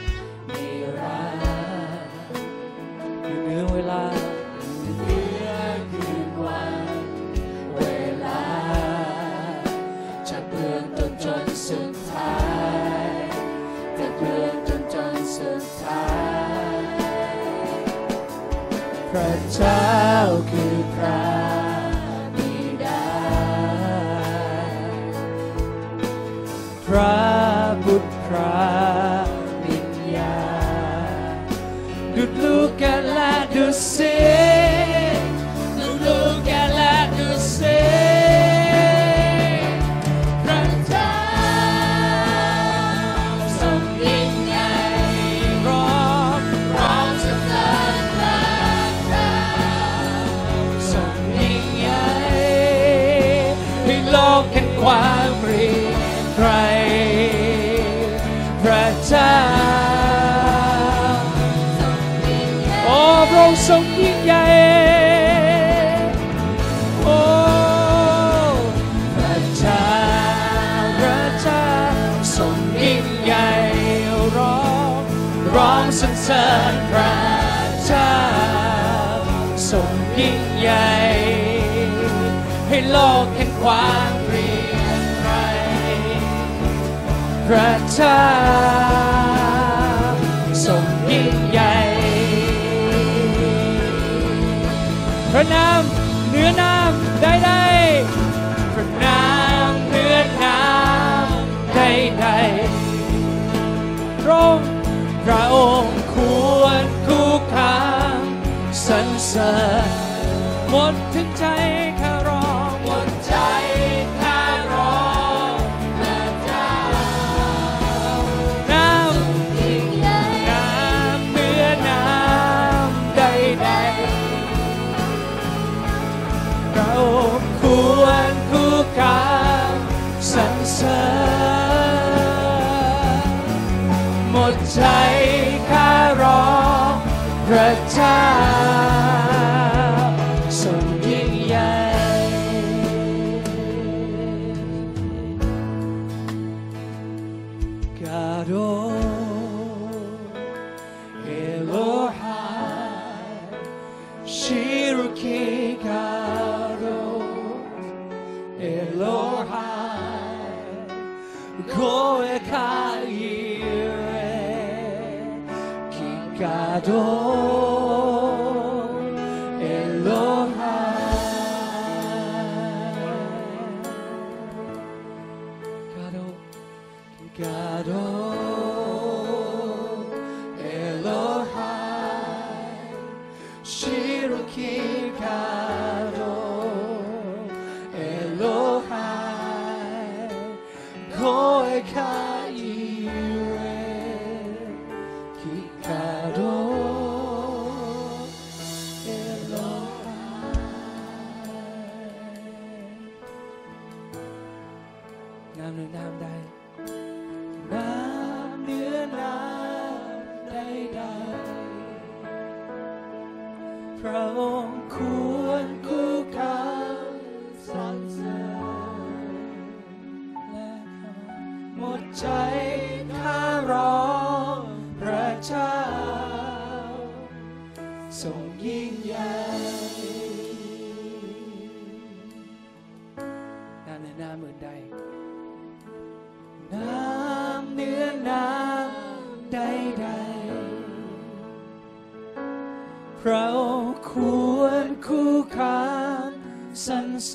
พ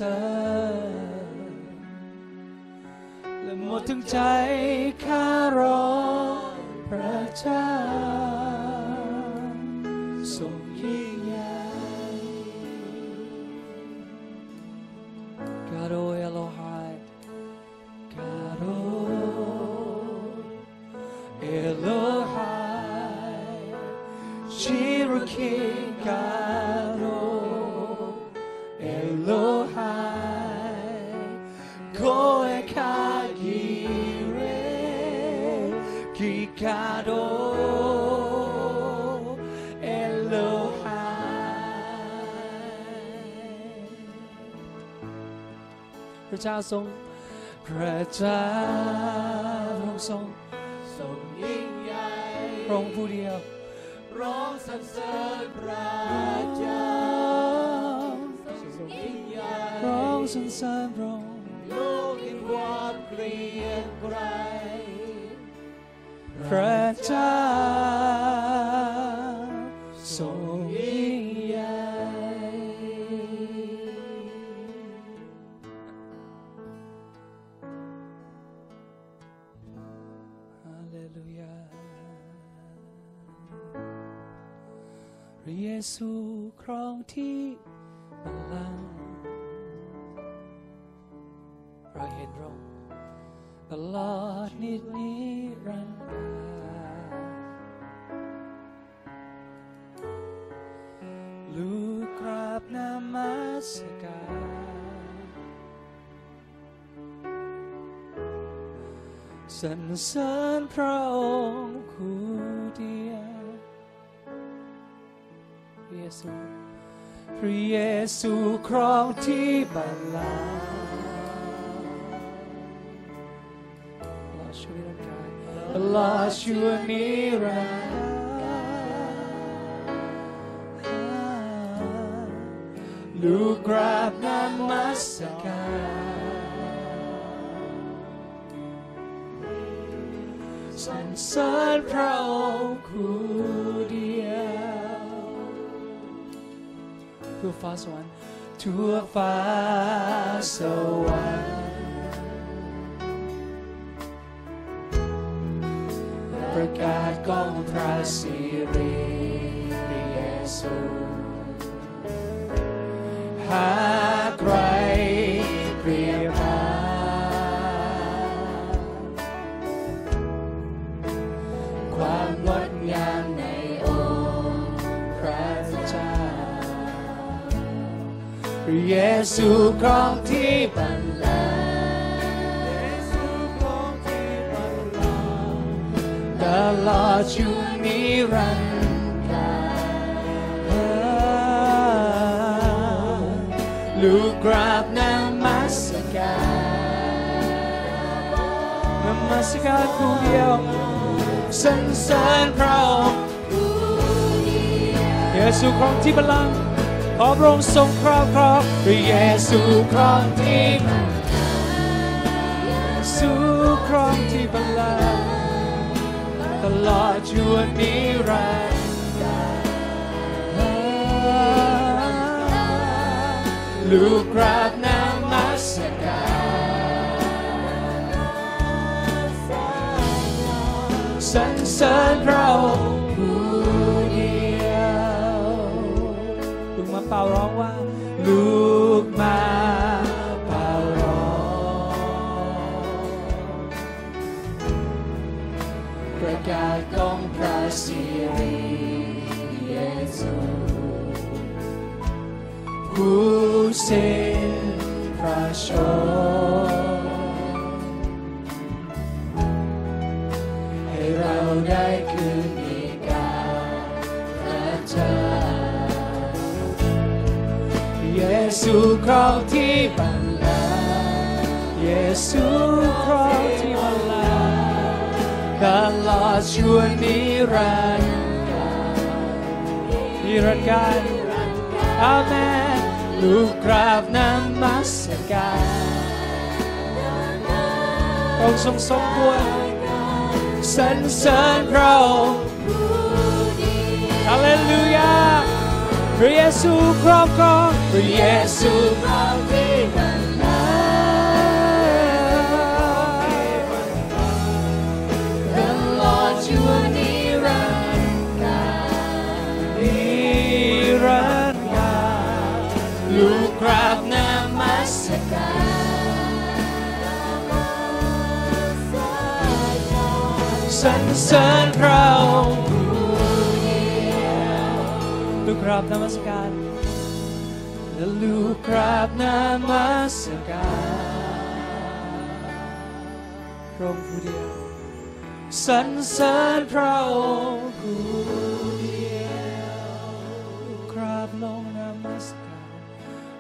ริญและหมดทั้งใจข้าร้องพระเจ้า ทรง พระเจ้าพระองค์ทรงทรงยิ่งใหญ่พระองค์ผู้เดียว ร้องสรรเสริญพระเจ้าทรงยิ่งใหญ่ร้องสรรเสริญพระองค์โลกเห็นความเกลียดไกรพระเจ้า ที่บัลลังก์เราเห็นระองตลอดนิดนิรันดร์กาลูกกราบนามัสการสรรเสริญพระองค์คู่เดียวพระเยซู พระเยซูครองที่บัลลังก์ลอช่วยร่างกายตลอช่วยนิรันดร์ลูกกราบนมัสการสรรเสริญพระองค์ ทั่วฟ้าสวรรค์ทั่วฟ้า ซูครองที่บัลนเลตลอดชั่วนิรันดร์ลูกกราบนมัสการนมัสการผู้เดียวสรรเสริญพระองค์เยซูครองที่บัลลัง์ ขอพระองค์ทรงครอบครองพระเยซูครองที่บังเยซูครองที่บัลลังก์ตลอดชั่วนิรันดร์ลูกกราบนมัสการสรรเสริญพระ ซูครองที่บัลลังก์ตลอดชั่วนิรันดร์นิรันดร์การอาเมนลูกกราบนมัสการองค์ทรงสมควรสรรเสริญพระองค์ฮาเลลูยาพระเยซูครอบครองพระเยซูครองที่บัล สรรเสริญพระองค์ลูกกราบนมัสการและลูกกราบนมัสการพระองค์ผู้เดียวสรรเสริญพระองค์ผู้เดียวลูกกราบลงนมัสการ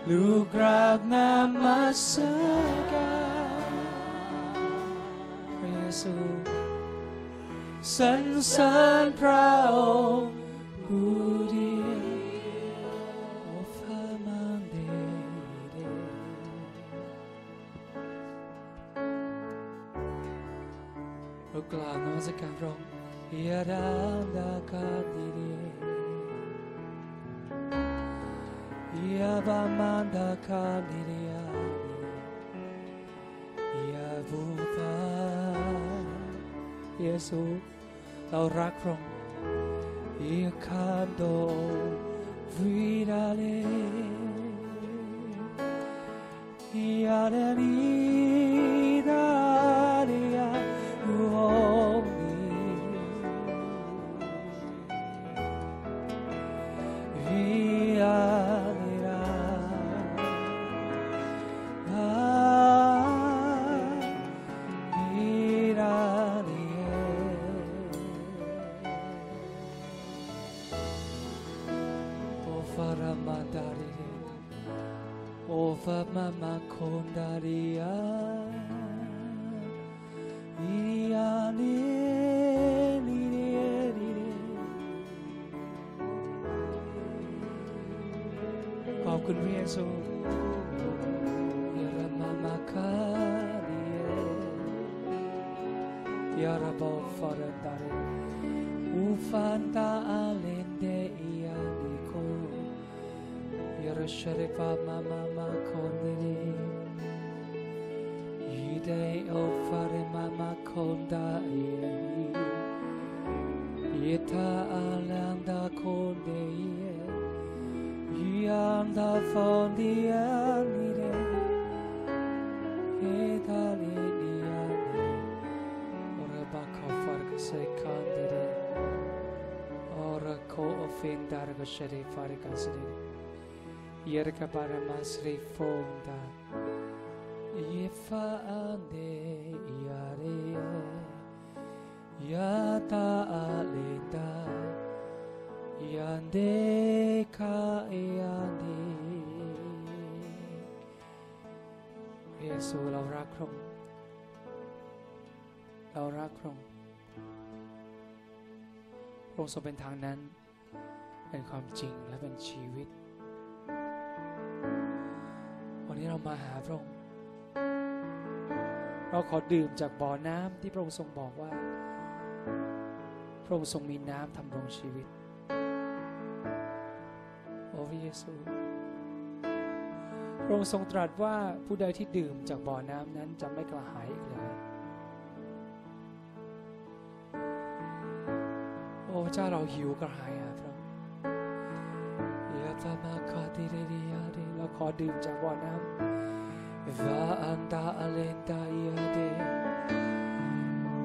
ลูกกราบนมัสการพระเยซู สรรเสริญพระองค์ผู้เดียวโอฟามันเดเดเเรยาบามันดาคาดิเรยยาบูตาเยซู เรารักพระองค์ยาคาโดวิดาเล Ya da di da di mama kondaria Iria ni ni ni ni ขอบคุณพระเยซูยารามามาคาเดียยาราบอฟารันดาเรอูฟันตาอาเ day ofare mama konda yeni Yeta alanda konde ye Yanda fondi anire Edale niyane Ora bako farga se kandere Ora ko ofendar ga shari farga sri Yerka para masri fonda fonda. Fa ande yare Yata alenda Yande ka yande ซูเรารักพระองค์เรารักพระองค์พระองค์ทรงเป็นทางนั้นเป็นความจริงและเป็นชีวิต วันนี้เรามาหาพระองค์ เราขอดื่มจากบ่อน้ำที่พระองค์ทรงบอกว่า พระองค์ทรงมีน้ำทำรงชีวิต โอ้พระเยซู พระองค์ทรงตรัสว่าผู้ใดที่ดื่มจากบ่อน้ำนั้นจะไม่กระหายอีกเลยโอ้เจ้าเราหิวกระหายหาพระองค์ยาตามาคาติเรียเดเราขอดื่มจากบ่อน้ำ Vaanda alenda yade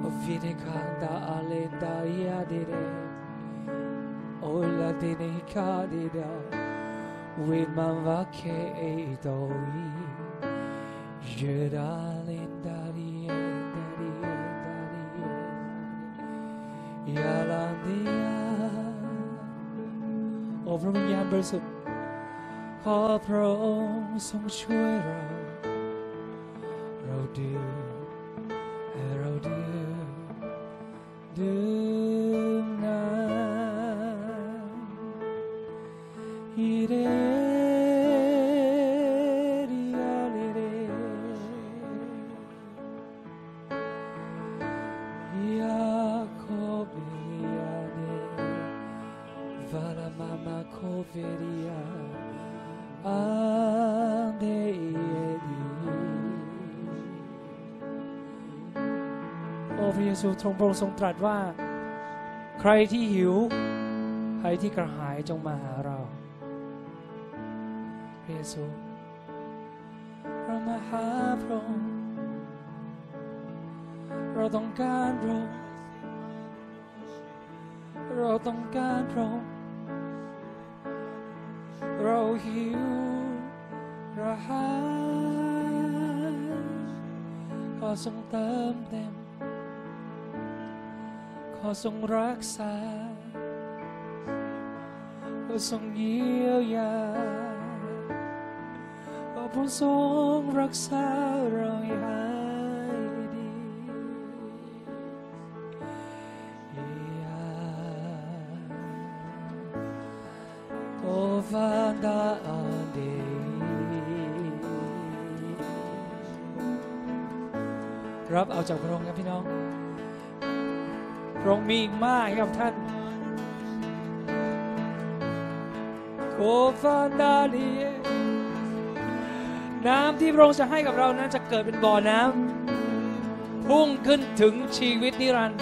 Ovinekanda alenda yadire Ola dinekadida Widman vake eidoi Jedalendari endari endari Yalandia Over me yambersum 花头送雪人。 ซูทรงพระองค์ทรงตรัสว่า ใครที่หิว ใครที่กระหายจงมาหาเราพระเยซูเรามาหาพระองค์เราต้องการพระองค์เราต้องการพระองค์เราหิวกระหายขอทรงเติมเต็ม อทรงรักษาขอทรงเยียวยาขอพระทรงรักษาเราให้หายดี Ovanda ade รับเอาจากพระองค์ครับพี่น้อง พระองค์มีอีกมากให้กับท่าน โคฟานดาเลียน้ำที่พระองค์จะให้กับเรานั้นจะเกิดเป็นบ่อน้ำพุ่งขึ้นถึงชีวิตนิรันดร์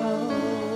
เ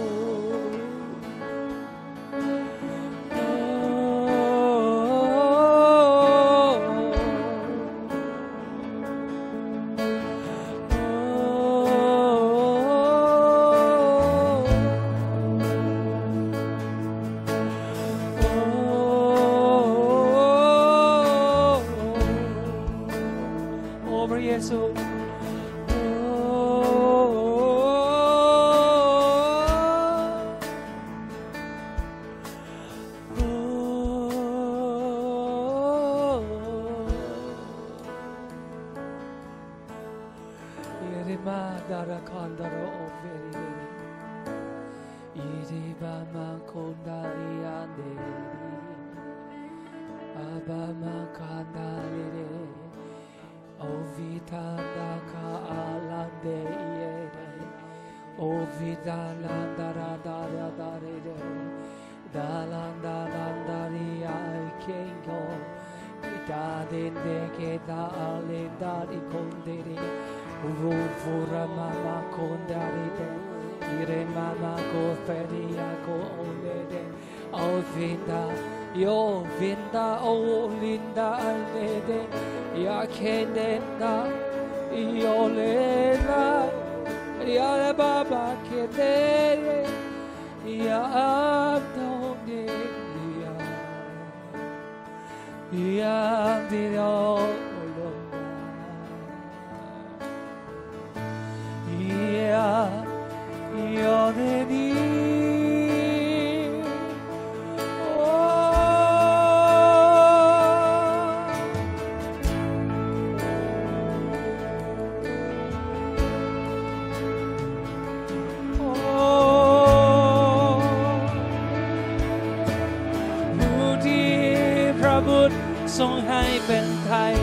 บุตรทรงให้เป็นไทย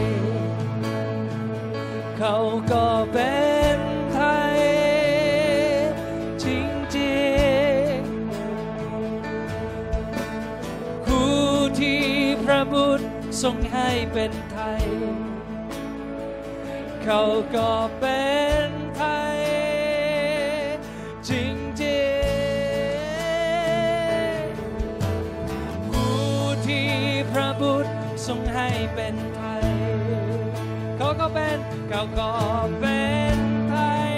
เขาก็เป็นไทย จริงๆผู้ที่พระบุตรทรงให้เป็นไทย เขาก็เป็น เขาก็เป็นเขาก็เป็นไทย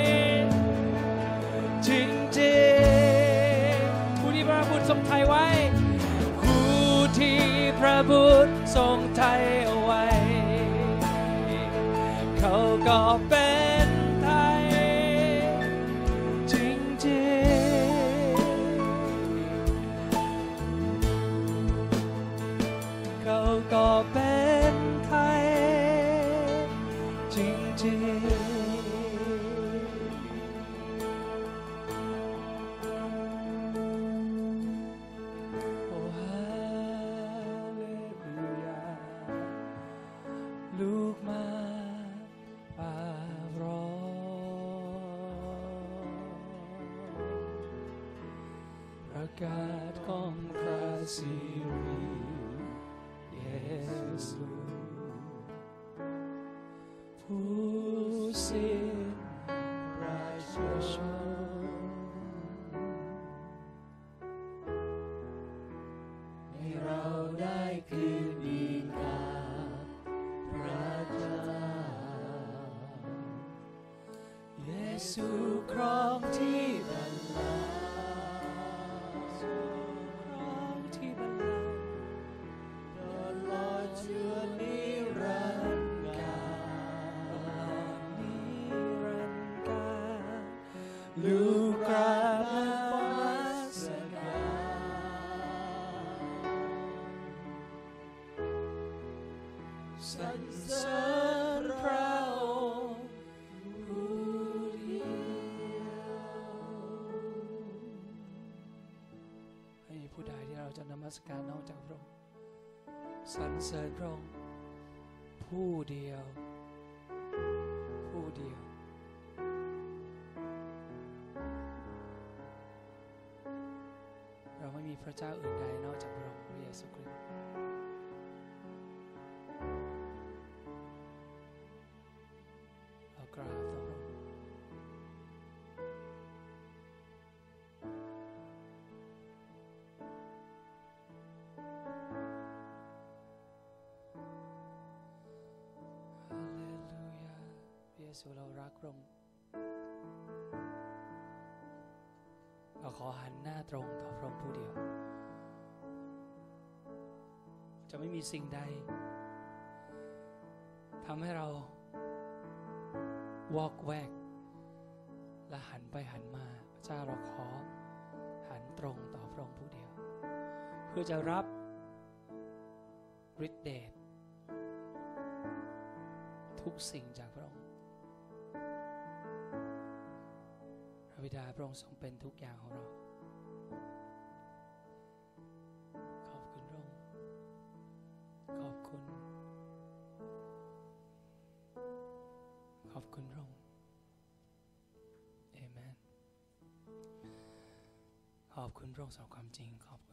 จริงๆผู้ที่พระบุตรทรงไทยไว้ผู้ที่พระบุตรทรงไทยเอาไว้ เขาก็เป็น สรรเสริญพระองค์ผู้เดียว ผู้เดียว เราไม่มีพระเจ้าอื่นใดนอกจากพระองค์พระเยซูคริสต์ ซูเรารักพระองค์เราขอหันหน้าตรงต่อพระองค์ผู้เดียว จะไม่มีสิ่งใดทำให้เราวอกแวก และหันไปหันมาพระเจ้าเราขอหันตรงต่อพระองค์ผู้เดียว เพื่อจะรับฤทธิเดชทุกสิ่งจากพระองค์ ดาพระองค์ทรงเป็นทุกอย่างของเราขอบคุณพระองค์ขอบคุณ ขอบคุณพระองค์เอเมนขอบคุณพระองค์สำหรับความจริงขอบคุณ